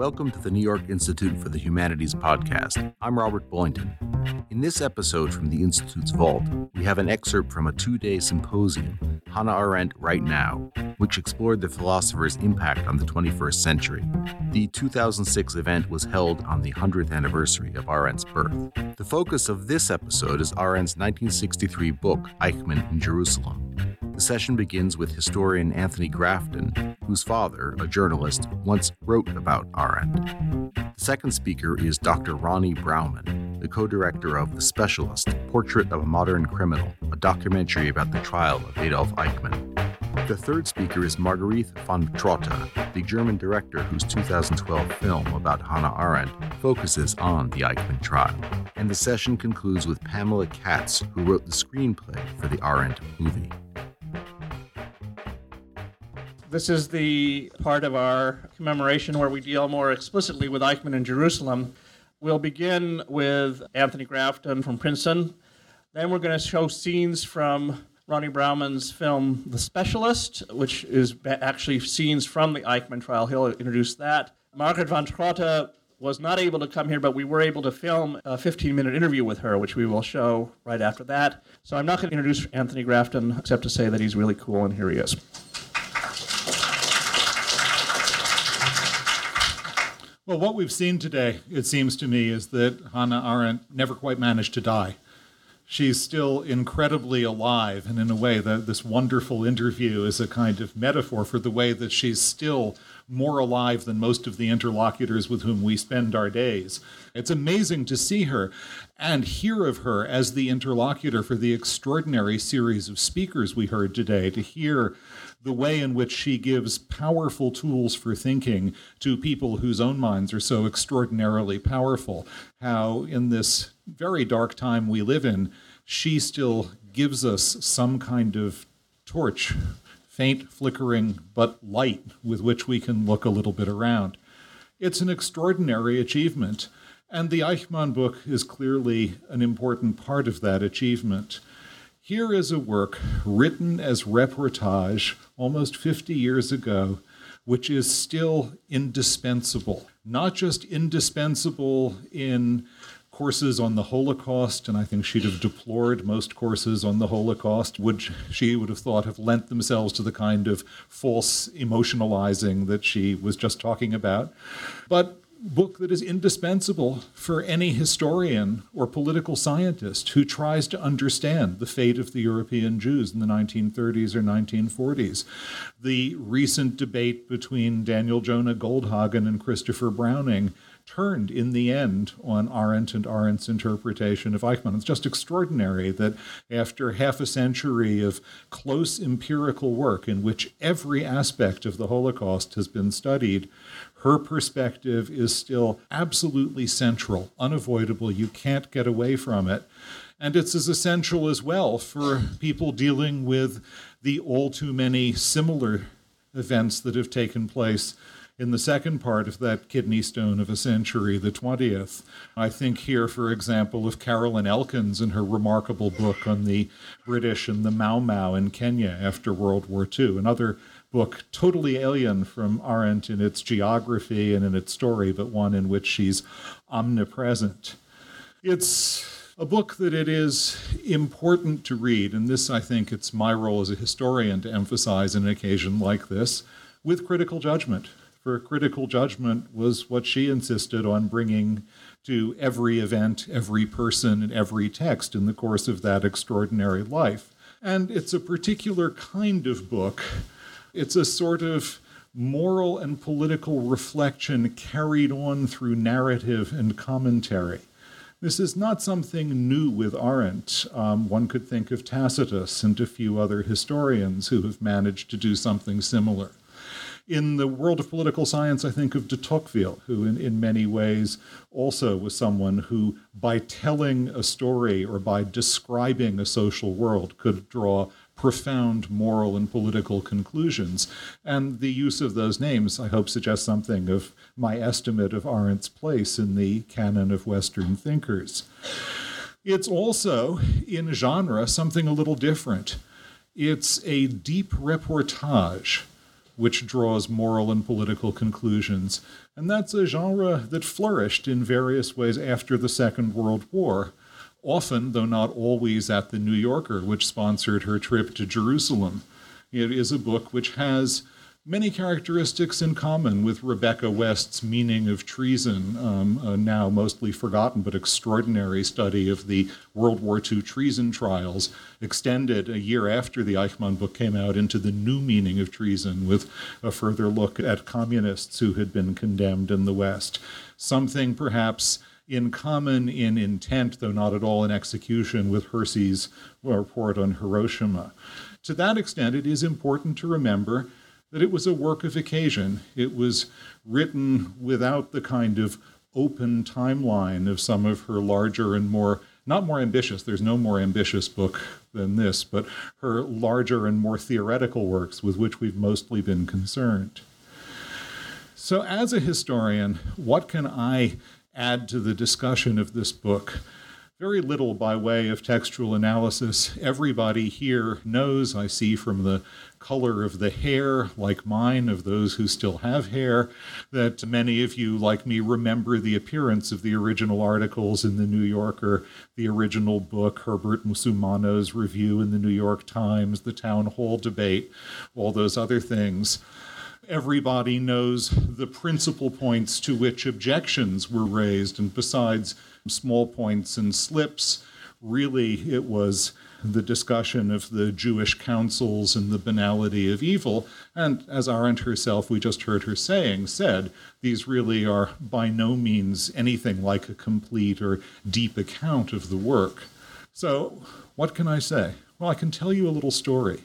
Welcome to the New York Institute for the Humanities podcast. I'm Robert Boynton. In this episode from the Institute's Vault, we have an excerpt from a two day symposium, Hannah Arendt Right Now, which explored the philosopher's impact on the 21st century. The 2006 event was held on the 100th anniversary of Arendt's birth. The focus of this episode is Arendt's 1963 book, Eichmann in Jerusalem. The session begins with historian Anthony Grafton, whose father, a journalist, once wrote about Arendt. The second speaker is Dr. Rony Brauman, the co director of The Specialist Portrait of a Modern Criminal, a documentary about the trial of Adolf Eichmann. The third speaker is Marguerite von Trotta, the German director whose 2012 film about Hannah Arendt focuses on the Eichmann trial. And the session concludes with Pamela Katz, who wrote the screenplay for the Arendt movie. This is the part of our commemoration where we deal more explicitly with Eichmann in Jerusalem. We'll begin with Anthony Grafton from Princeton. Then we're going to show scenes from Rony Brauman's film The Specialist, which is actually scenes from the Eichmann trial. He'll introduce that. Margaret von Trotta was not able to come here, but we were able to film a 15 minute interview with her, which we will show right after that. So I'm not going to introduce Anthony Grafton except to say that he's really cool, and here he is. Well, what we've seen today, it seems to me, is that Hannah Arendt never quite managed to die. She's still incredibly alive, and in a way, that this wonderful interview is a kind of metaphor for the way that she's still more alive than most of the interlocutors with whom we spend our days. It's amazing to see her and hear of her as the interlocutor for the extraordinary series of speakers we heard today, to hear the way in which she gives powerful tools for thinking to people whose own minds are so extraordinarily powerful. How, in this very dark time we live in, she still gives us some kind of torch, faint, flickering, but light with which we can look a little bit around. It's an extraordinary achievement, and the Eichmann book is clearly an important part of that achievement. Here is a work written as reportage almost 50 years ago, which is still indispensable. Not just indispensable in courses on the Holocaust, and I think she'd have deplored most courses on the Holocaust, which she would have thought have lent themselves to the kind of false emotionalizing that she was just talking about. But book that is indispensable for any historian or political scientist who tries to understand the fate of the European Jews in the 1930s or 1940s. The recent debate between Daniel Jonah Goldhagen and Christopher Browning turned in the end on Arendt and Arendt's interpretation of Eichmann. It's just extraordinary that after half a century of close empirical work in which every aspect of the Holocaust has been studied, her perspective is still absolutely central, unavoidable. You can't get away from it. And it's as essential as well for people dealing with the all too many similar events that have taken place in the second part of that kidney stone of a century, the 20th. I think here, for example, of Caroline Elkins and her remarkable book on the British and the Mau Mau in Kenya after World War II, another book totally alien from Arendt in its geography and in its story, but one in which she's omnipresent. It's a book that it is important to read, and this, I think, it's my role as a historian to emphasize in an occasion like this, with critical judgment. For critical judgment was what she insisted on bringing to every event, every person, and every text in the course of that extraordinary life. And it's a particular kind of book it's a sort of moral and political reflection carried on through narrative and commentary. This is not something new with Arendt. Um, one could think of Tacitus and a few other historians who have managed to do something similar. In the world of political science, I think of de Tocqueville, who, in, in many ways, also was someone who, by telling a story or by describing a social world, could draw profound moral and political conclusions. And the use of those names, I hope, suggests something of my estimate of Arendt's place in the canon of Western thinkers. It's also, in genre, something a little different. It's a deep reportage which draws moral and political conclusions. And that's a genre that flourished in various ways after the Second World War often, though not always, at the New Yorker, which sponsored her trip to Jerusalem. It is a book which has many characteristics in common with Rebecca West's Meaning of Treason, um, a now mostly forgotten but extraordinary study of the World War II treason trials, extended a year after the Eichmann book came out into the new meaning of treason with a further look at communists who had been condemned in the West. Something perhaps in common in intent, though not at all in execution, with Hersey's report on Hiroshima. To that extent, it is important to remember that it was a work of occasion. It was written without the kind of open timeline of some of her larger and more, not more ambitious, there's no more ambitious book than this, but her larger and more theoretical works with which we've mostly been concerned. So, as a historian, what can I add to the discussion of this book. Very little by way of textual analysis. Everybody here knows, I see from the color of the hair, like mine, of those who still have hair, that many of you, like me, remember the appearance of the original articles in the New Yorker, the original book, Herbert Musmanno's review in the New York Times, the town hall debate, all those other things everybody knows the principal points to which objections were raised. And besides small points and slips, really it was the discussion of the Jewish councils and the banality of evil. And as Arendt herself, we just heard her saying, said, these really are by no means anything like a complete or deep account of the work. So, what can I say? Well, I can tell you a little story.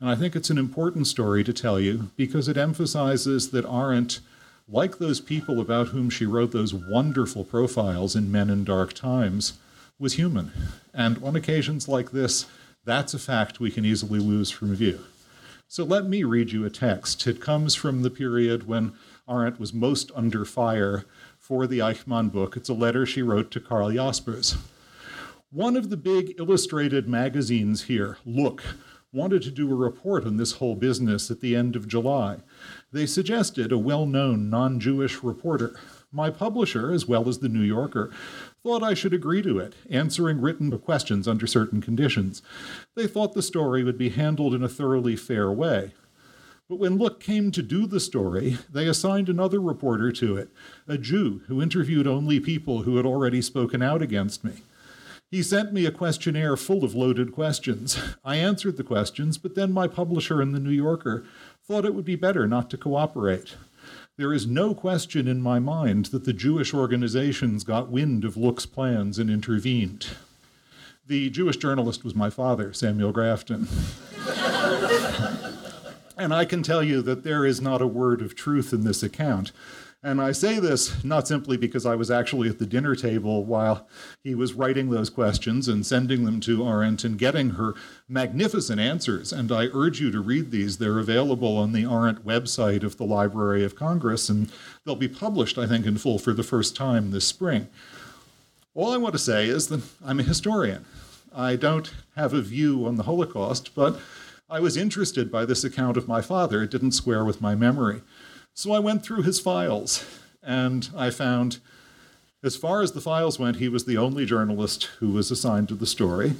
And I think it's an important story to tell you because it emphasizes that Arendt, like those people about whom she wrote those wonderful profiles in Men in Dark Times, was human. And on occasions like this, that's a fact we can easily lose from view. So let me read you a text. It comes from the period when Arendt was most under fire for the Eichmann book. It's a letter she wrote to Karl Jaspers. One of the big illustrated magazines here, Look, wanted to do a report on this whole business at the end of July. They suggested a well known non Jewish reporter. My publisher, as well as the New Yorker, thought I should agree to it, answering written questions under certain conditions. They thought the story would be handled in a thoroughly fair way. But when Look came to do the story, they assigned another reporter to it, a Jew who interviewed only people who had already spoken out against me. He sent me a questionnaire full of loaded questions. I answered the questions, but then my publisher in the New Yorker thought it would be better not to cooperate. There is no question in my mind that the Jewish organizations got wind of Look's plans and intervened. The Jewish journalist was my father, Samuel Grafton. and I can tell you that there is not a word of truth in this account. And I say this not simply because I was actually at the dinner table while he was writing those questions and sending them to Arendt and getting her magnificent answers. And I urge you to read these. They're available on the Arendt website of the Library of Congress, and they'll be published, I think, in full for the first time this spring. All I want to say is that I'm a historian. I don't have a view on the Holocaust, but I was interested by this account of my father. It didn't square with my memory. So I went through his files and I found, as far as the files went, he was the only journalist who was assigned to the story.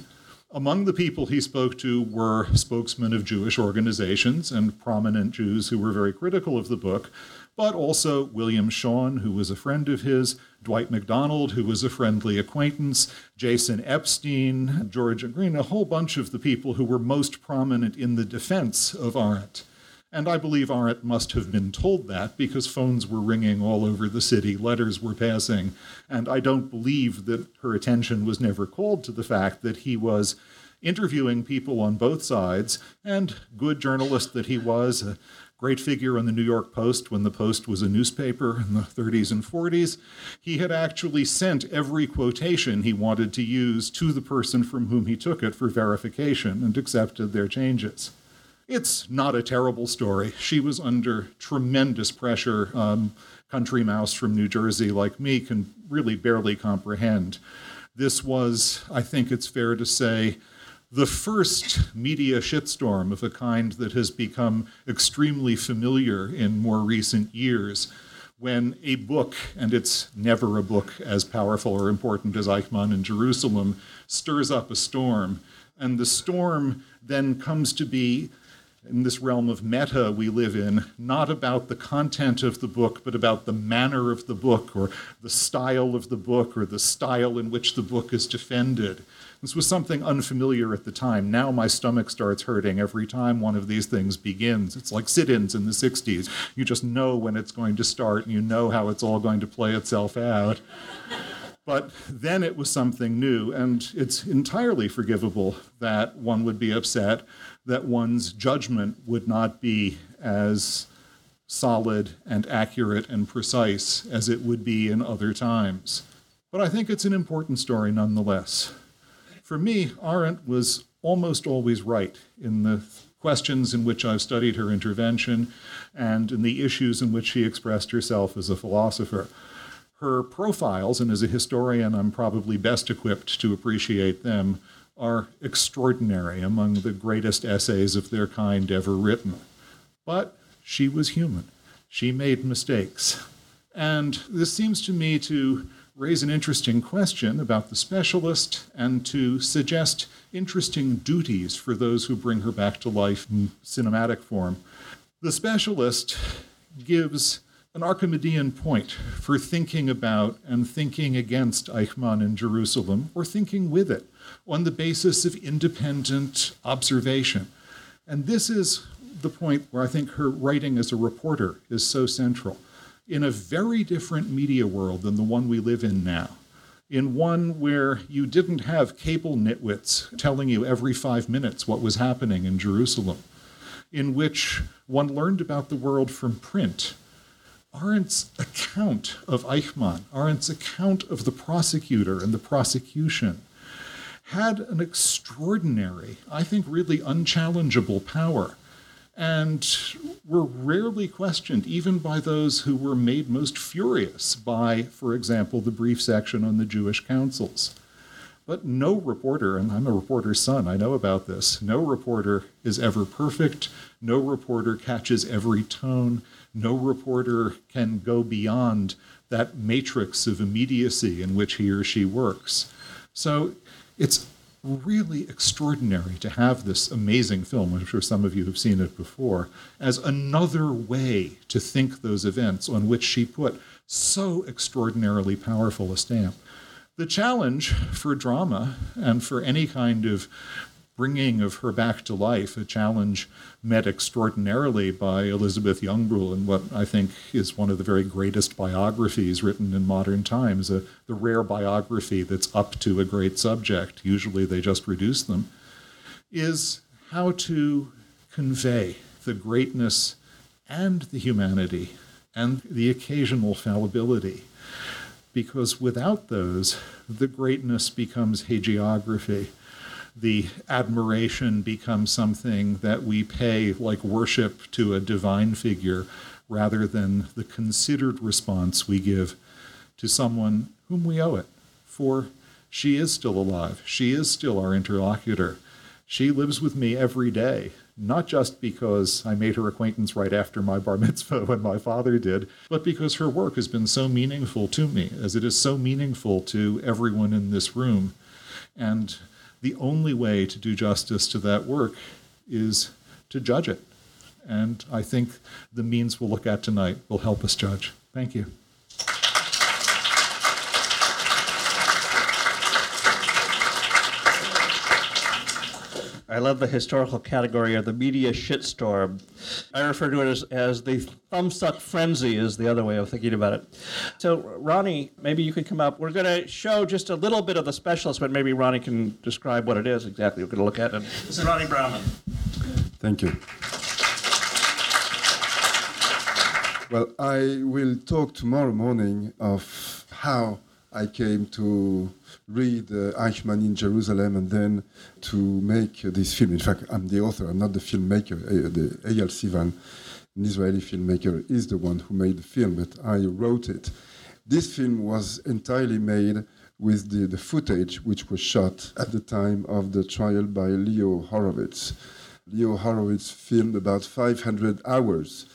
Among the people he spoke to were spokesmen of Jewish organizations and prominent Jews who were very critical of the book, but also William Shawn, who was a friend of his, Dwight MacDonald, who was a friendly acquaintance, Jason Epstein, George Green, a whole bunch of the people who were most prominent in the defense of Arendt. And I believe Arendt must have been told that because phones were ringing all over the city, letters were passing, and I don't believe that her attention was never called to the fact that he was interviewing people on both sides, and good journalist that he was, a great figure on the New York Post when the Post was a newspaper in the 30s and 40s. He had actually sent every quotation he wanted to use to the person from whom he took it for verification and accepted their changes. It's not a terrible story. She was under tremendous pressure. Um, country mouse from New Jersey like me can really barely comprehend. This was, I think it's fair to say, the first media shitstorm of a kind that has become extremely familiar in more recent years when a book, and it's never a book as powerful or important as Eichmann in Jerusalem, stirs up a storm. And the storm then comes to be in this realm of meta we live in, not about the content of the book, but about the manner of the book, or the style of the book, or the style in which the book is defended. This was something unfamiliar at the time. Now my stomach starts hurting every time one of these things begins. It's like sit ins in the 60s. You just know when it's going to start and you know how it's all going to play itself out. But then it was something new, and it's entirely forgivable that one would be upset that one's judgment would not be as solid and accurate and precise as it would be in other times. But I think it's an important story nonetheless. For me, Arendt was almost always right in the questions in which I've studied her intervention and in the issues in which she expressed herself as a philosopher. Her profiles, and as a historian, I'm probably best equipped to appreciate them, are extraordinary, among the greatest essays of their kind ever written. But she was human. She made mistakes. And this seems to me to raise an interesting question about the specialist and to suggest interesting duties for those who bring her back to life in cinematic form. The specialist gives an Archimedean point for thinking about and thinking against Eichmann in Jerusalem, or thinking with it on the basis of independent observation. And this is the point where I think her writing as a reporter is so central in a very different media world than the one we live in now. In one where you didn't have cable nitwits telling you every five minutes what was happening in Jerusalem, in which one learned about the world from print. Arendt's account of Eichmann, Arendt's account of the prosecutor and the prosecution, had an extraordinary, I think really unchallengeable power and were rarely questioned, even by those who were made most furious by, for example, the brief section on the Jewish councils. But no reporter, and I'm a reporter's son, I know about this, no reporter is ever perfect. No reporter catches every tone. No reporter can go beyond that matrix of immediacy in which he or she works. So it's really extraordinary to have this amazing film, I'm sure some of you have seen it before, as another way to think those events on which she put so extraordinarily powerful a stamp. The challenge for drama and for any kind of bringing of her back to life, a challenge met extraordinarily by Elizabeth Young-Bruehl in what I think is one of the very greatest biographies written in modern times, a, the rare biography that's up to a great subject. Usually they just reduce them, is how to convey the greatness and the humanity and the occasional fallibility. Because without those, the greatness becomes hagiography the admiration becomes something that we pay like worship to a divine figure rather than the considered response we give to someone whom we owe it. For she is still alive, she is still our interlocutor. She lives with me every day, not just because I made her acquaintance right after my bar mitzvah when my father did, but because her work has been so meaningful to me, as it is so meaningful to everyone in this room. And the only way to do justice to that work is to judge it. And I think the means we'll look at tonight will help us judge. Thank you. I love the historical category of the media shitstorm. I refer to it as, as the thumbsuck frenzy, is the other way of thinking about it. So, Rony, maybe you could come up. We're going to show just a little bit of the specialist, but maybe Rony can describe what it is exactly we're going to look at. It. this is Rony Brauman. Thank you. Well, I will talk tomorrow morning of how I came to read uh, Eichmann in Jerusalem and then to make this film. In fact, I'm the author, I'm not the filmmaker. The Eyal Sivan, an Israeli filmmaker, is the one who made the film, but I wrote it. This film was entirely made with the, the footage which was shot at the time of the trial by Leo Hurwitz. Leo Hurwitz filmed about 500 hours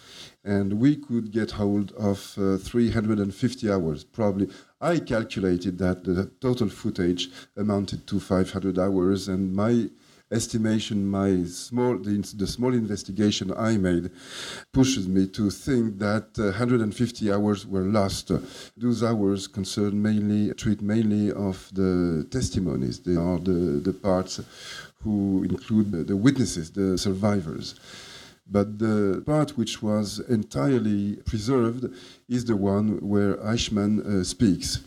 and we could get hold of uh, 350 hours. Probably i calculated that the total footage amounted to 500 hours and my estimation my small the, the small investigation i made pushes me to think that uh, 150 hours were lost. Those hours concern mainly treat mainly of the testimonies. They are the, the parts who include the witnesses the survivors but the part which was entirely preserved is the one where Eichmann uh, speaks.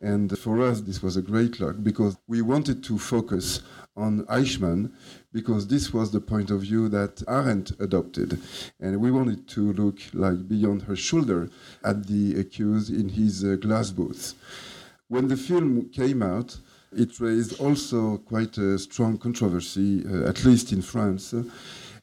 And for us, this was a great luck because we wanted to focus on Eichmann because this was the point of view that Arendt adopted. And we wanted to look like beyond her shoulder at the accused in his uh, glass booth. When the film came out, it raised also quite a strong controversy, uh, at least in France.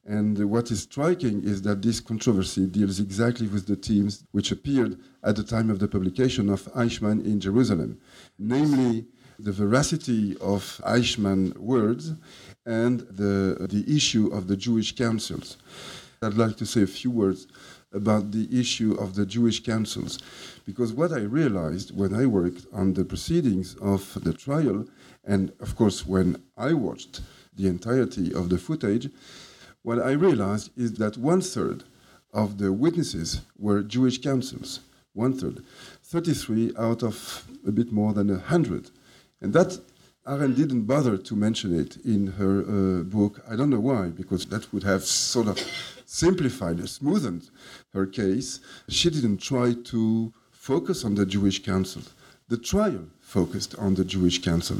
And what is striking is that this controversy deals exactly with the themes which appeared at the time of the publication of Eichmann in Jerusalem, namely the veracity of Eichmann words and the, the issue of the Jewish councils. I'd like to say a few words about the issue of the Jewish councils, because what I realized when I worked on the proceedings of the trial, and of course when I watched the entirety of the footage, what I realized is that one third of the witnesses were Jewish councils. One third. 33 out of a bit more than 100. And that, Arendt didn't bother to mention it in her uh, book. I don't know why, because that would have sort of simplified, smoothened her case. She didn't try to focus on the Jewish council. The trial focused on the Jewish council.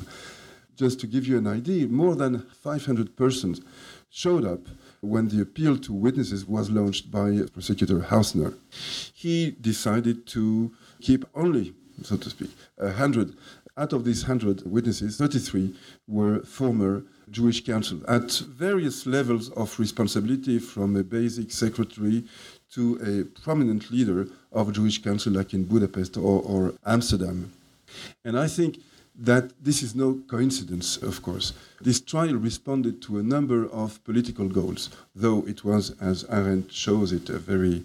Just to give you an idea, more than 500 persons showed up when the appeal to witnesses was launched by prosecutor Hausner. He decided to keep only, so to speak, 100. Out of these 100 witnesses, 33 were former Jewish counsel at various levels of responsibility, from a basic secretary to a prominent leader of Jewish council, like in Budapest or, or Amsterdam. And I think that this is no coincidence, of course. This trial responded to a number of political goals, though it was, as Arendt shows it, a very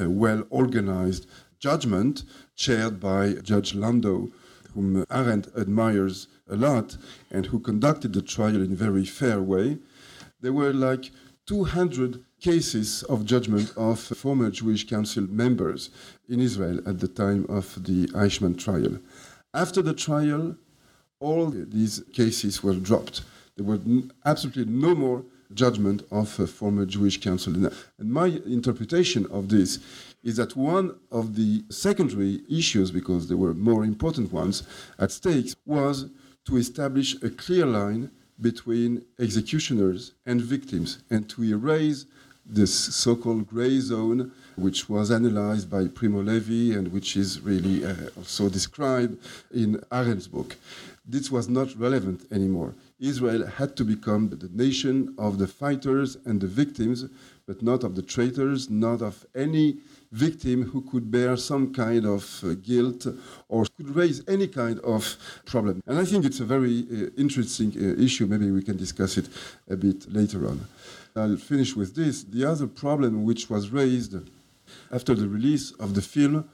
uh, well organized judgment chaired by Judge Landau, whom Arendt admires a lot and who conducted the trial in a very fair way. There were like 200 cases of judgment of former Jewish council members in Israel at the time of the Eichmann trial. After the trial, all these cases were dropped. There were absolutely no more judgment of a former Jewish council. And my interpretation of this is that one of the secondary issues, because there were more important ones at stake, was to establish a clear line between executioners and victims and to erase this so called gray zone, which was analyzed by Primo Levi and which is really uh, also described in Arendt's book this was not relevant anymore. Israel had to become the nation of the fighters and the victims, but not of the traitors, not of any victim who could bear some kind of uh, guilt or could raise any kind of problem. And I think it's a very uh, interesting uh, issue. Maybe we can discuss it a bit later on. I'll finish with this. The other problem which was raised after the release of the film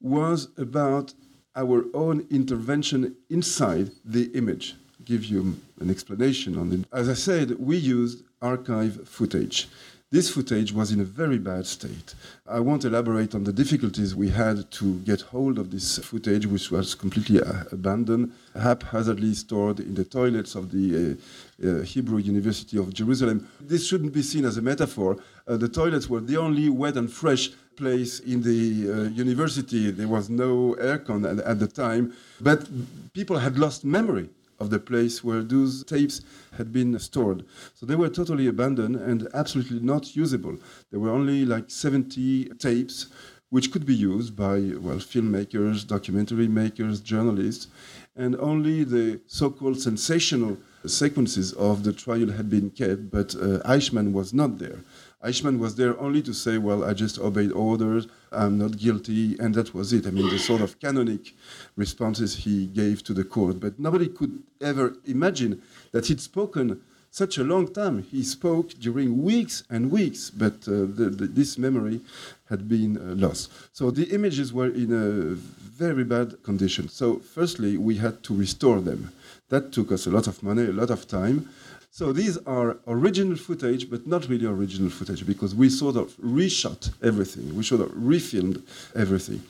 was about our own intervention inside the image. Give you an explanation on it. As I said, we used archive footage. this footage was in a very bad state. I won't elaborate on the difficulties we had to get hold of this footage, which was completely uh, abandoned, haphazardly stored in the toilets of the uh, uh, Hebrew University of Jerusalem. This shouldn't be seen as a metaphor. Uh, the toilets were the only wet and fresh place in the uh, university. There was no aircon at, at the time, but people had lost memory of the place where those tapes had been stored. So they were totally abandoned and absolutely not usable. There were only like 70 tapes which could be used by well filmmakers, documentary makers, journalists, and only the so-called sensational sequences of the trial had been kept, but uh, Eichmann was not there. Eichmann was there only to say, well, I just obeyed orders, I'm not guilty, and that was it. I mean, the sort of canonic responses he gave to the court. But nobody could ever imagine that he'd spoken such a long time. He spoke during weeks and weeks, but uh, the, the, this memory had been uh, lost. So the images were in a very bad condition. So, firstly, we had to restore them. That took us a lot of money, a lot of time. So these are original footage, but not really original footage because we sort of reshot everything. We sort of refilmed everything.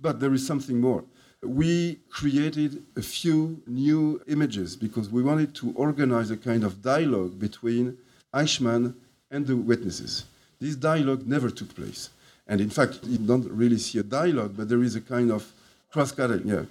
But there is something more. We created a few new images because we wanted to organize a kind of dialogue between Eichmann and the witnesses. This dialogue never took place. And in fact, you don't really see a dialogue, but there is a kind of cross-cutting, yeah,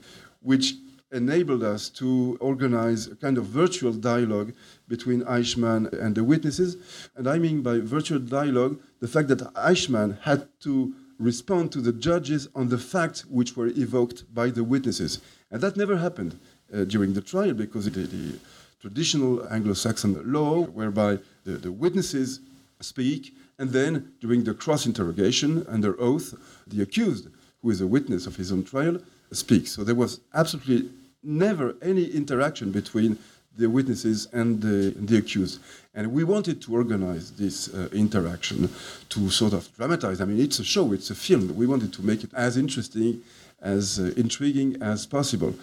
which enabled us to organize a kind of virtual dialogue between Eichmann and the witnesses. And I mean by virtual dialogue the fact that Eichmann had to respond to the judges on the facts which were evoked by the witnesses. And that never happened uh, during the trial because the traditional Anglo Saxon law, whereby the, the witnesses speak, and then during the cross interrogation under oath, the accused, who is a witness of his own trial, speaks. So there was absolutely never any interaction between the witnesses and the, the accused. And we wanted to organize this uh, interaction to sort of dramatize. I mean, it's a show, it's a film. We wanted to make it as interesting, as uh, intriguing as possible.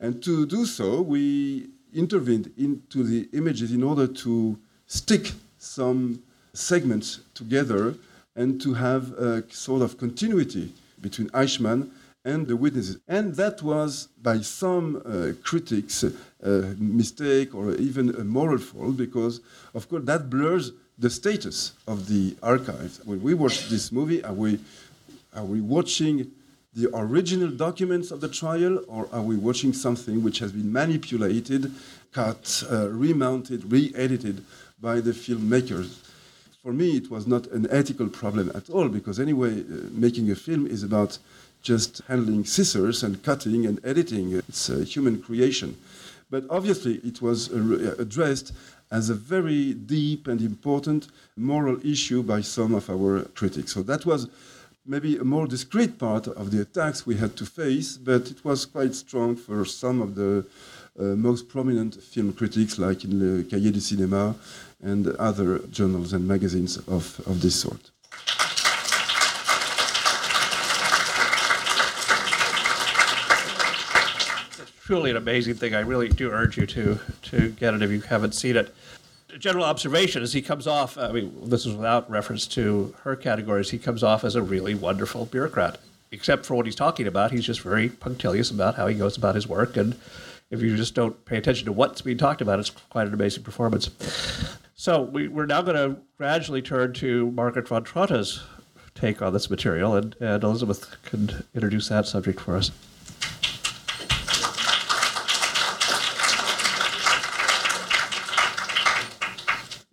And to do so, we intervened into the images in order to stick some segments together and to have a sort of continuity between Eichmann and the witnesses. And that was, by some uh, critics, a mistake or even a moral fault because, of course, that blurs the status of the archives. When we watch this movie, are we, are we watching the original documents of the trial or are we watching something which has been manipulated, cut, uh, remounted, re edited by the filmmakers? For me, it was not an ethical problem at all because, anyway, uh, making a film is about just handling scissors and cutting and editing. It's a human creation. But obviously, it was addressed as a very deep and important moral issue by some of our critics. So that was maybe a more discreet part of the attacks we had to face, but it was quite strong for some of the uh, most prominent film critics, like in Le Cahiers du Cinéma and other journals and magazines of, of this sort. Truly an amazing thing. I really do urge you to to get it if you haven't seen it. General observation as he comes off. I mean, this is without reference to her categories. He comes off as a really wonderful bureaucrat, except for what he's talking about. He's just very punctilious about how he goes about his work, and if you just don't pay attention to what's being talked about, it's quite an amazing performance. So we, are now going to gradually turn to Margaret von Trotta's take on this material, and, and Elizabeth can introduce that subject for us.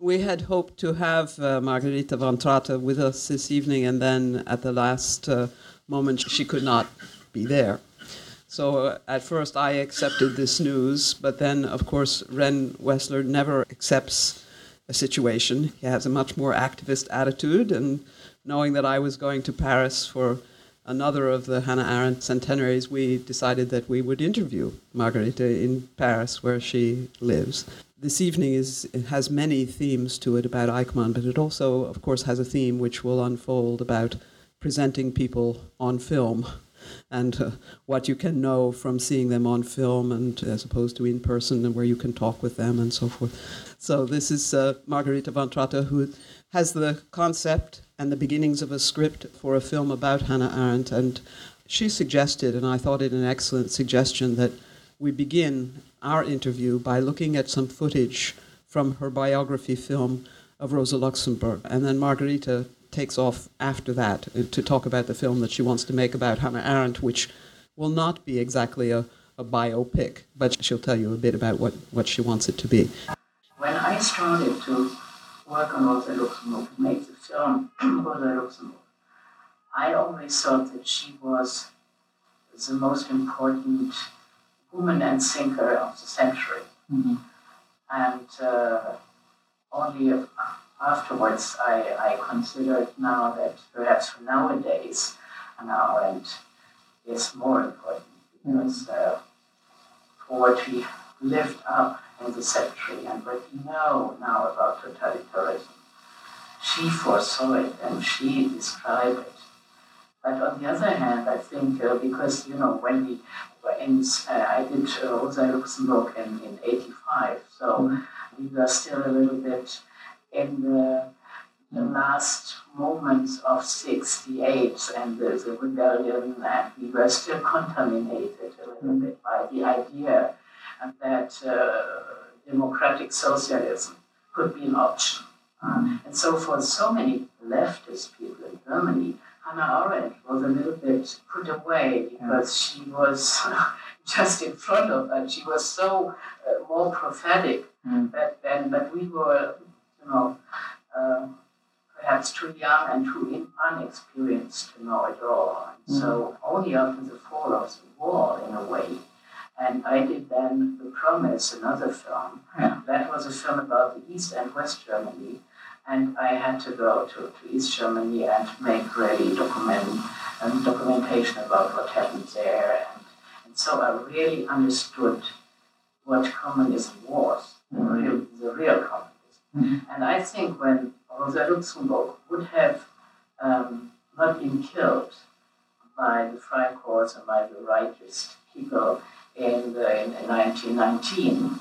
We had hoped to have uh, Margarita von Trotta with us this evening, and then at the last uh, moment, she could not be there. So uh, at first, I accepted this news, but then, of course, Ren Weschler never accepts a situation. He has a much more activist attitude, and knowing that I was going to Paris for another of the Hannah Arendt centenaries, we decided that we would interview Margarita in Paris, where she lives this evening is has many themes to it about Eichmann, but it also, of course, has a theme which will unfold about presenting people on film and uh, what you can know from seeing them on film and as opposed to in person and where you can talk with them and so forth. So this is uh, Margarita von Trotta, who has the concept and the beginnings of a script for a film about Hannah Arendt. And she suggested, and I thought it an excellent suggestion, that we begin our interview by looking at some footage from her biography film of Rosa Luxemburg. And then Margarita takes off after that uh, to talk about the film that she wants to make about Hannah Arendt, which will not be exactly a, a biopic, but she'll tell you a bit about what, what she wants it to be. When I started to work on Rosa Luxemburg, make the film Rosa Luxemburg, I always thought that she was the most important woman and thinker of the century. Mm-hmm. And uh, only afterwards I, I considered now that perhaps nowadays Hannah Arendt is more important because uh, for what we lived up in the century and what we know now about totalitarianism, she foresaw it and she described it. But on the other hand, I think uh, because you know when we in, uh, I did uh, Rosa Luxemburg in, in 85, so mm-hmm. we were still a little bit in the, the last moments of 68 and the, the rebellion, and we were still contaminated a little mm-hmm. bit by the idea that uh, democratic socialism could be an option. Uh, and so, for so many leftist people in Germany, Hannah Arendt was a little bit put away because she was just in front of us. She was so uh, more prophetic mm. that then, but we were, you know, uh, perhaps too young and too in, unexperienced to know it all. And mm. so only after the fall of the wall, in a way. And I did then The Promise, another film. Yeah. That was a film about the East and West Germany and I had to go to, to East Germany and make really document um, documentation about what happened there. And, and so I really understood what communism was, the mm-hmm. real, the real communism. Mm-hmm. And I think when Rosa Luxemburg would have um, not been killed by the Freikorps and by the rightist people in, the, in, in 1919,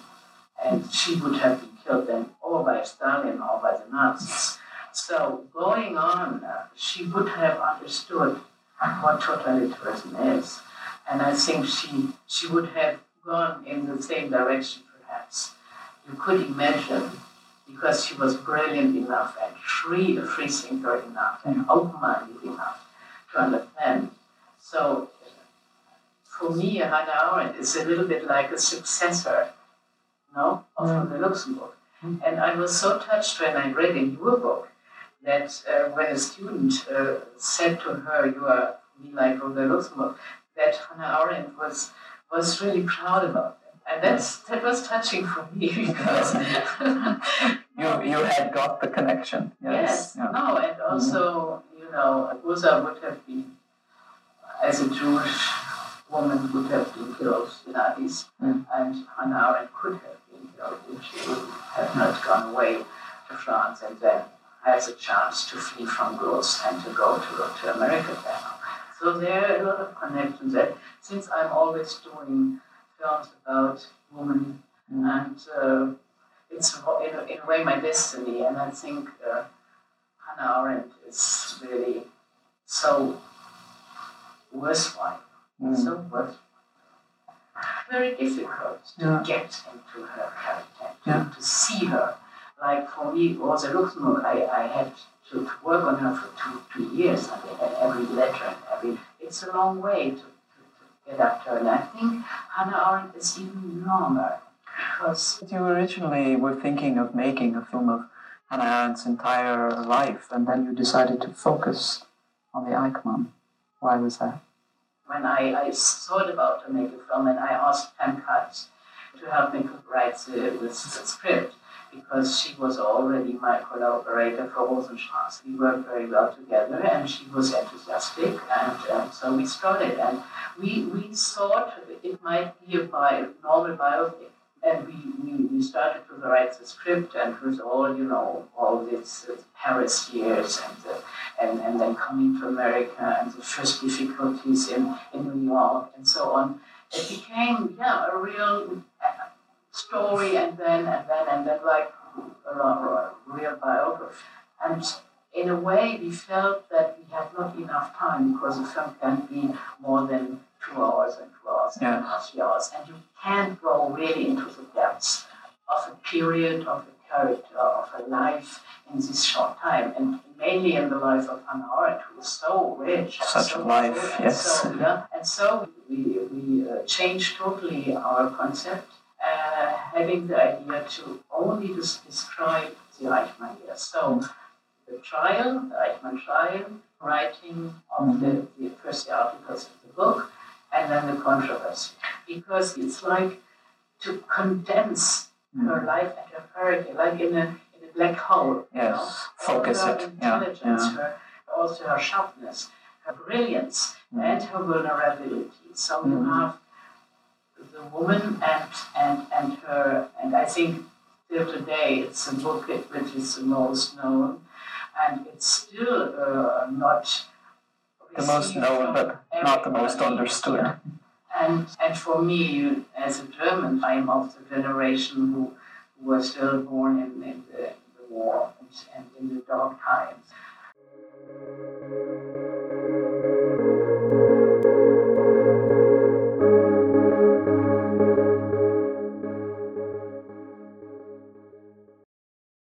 and she would have killed them all by Stalin or by the Nazis. So going on, she would have understood what totalitarianism is. And I think she, she would have gone in the same direction, perhaps. You could imagine, because she was brilliant enough and free, a free thinker enough and mm-hmm. open-minded enough to understand. So for me, Hannah Arendt is a little bit like a successor, no, of mm. Luxemburg. And I was so touched when I read in your book that uh, when a student uh, said to her, "You are me like Rosa Luxemburg," that Hannah Arendt was was really proud about them, and that's that was touching for me because you you had got the connection. Yes, yes. Yeah. no, and also mm-hmm. you know Rosa would have been as a Jewish woman would have been killed in Addis, mm. and Hannah Arendt could have would have not gone away to France and then has a chance to flee from Gurs and to go to, to America then. So there are a lot of connections. And since I'm always doing films about women, mm. and uh, it's in a, in a, way my destiny, and I think uh, Hannah Arendt is really so worthwhile, mm. so worthwhile very difficult to get into her character, to, to see her. Like for me, Rosa Luxemburg, I, I had to, to work on her for two, two years. I mean, every letter and every. It's a long way to, to, to get up to her. And I think Hannah Arendt is even longer. Because you originally were thinking of making a film of Hannah Arendt's entire life, and then you decided to focus on the Eichmann. Why was that? When I, I thought about to make a film and I asked Pam Katz to help me write the, the, the script because she was already my collaborator for Rosenstrasse. We worked very well together and she was enthusiastic and um, so we started and we, we thought it might be a bio, normal biopic and we, we, we started to write the script and with all, you know, all these uh, Paris years and, uh, and, and then coming to America and the first difficulties in, in New York and so on. It became, yeah, a real uh, story and then and then and then like a real biography. And in a way, we felt that we had not enough time because a film can be more than two hours and two hours Yeah. and a half, three hours, and you can't go really into the depths of a period, of a character, of a life in this short time, and mainly in the life of Hannah Arendt, who is so rich, Such so a life, yes. So, yeah, and so we, we uh, changed totally our concept, uh, having the idea to only des- describe the Eichmann years. So the trial, the Eichmann trial, writing of the, the first articles of the book, and then the controversy. Because it's like to condense her life and her character, like in a, in a black hole. you know? Yes, focus her it. Yeah, intelligence, yeah. her, also her sharpness, her brilliance, Mm. and her vulnerability. So you Mhm. have the woman and, and, and her, and I think till today it's a book which is the most known, and it's still uh, not the most known, but not the most understood. And, and for me, as a German, I'm of the generation who, who was still born in, in, the, in the war and, and in the dark times.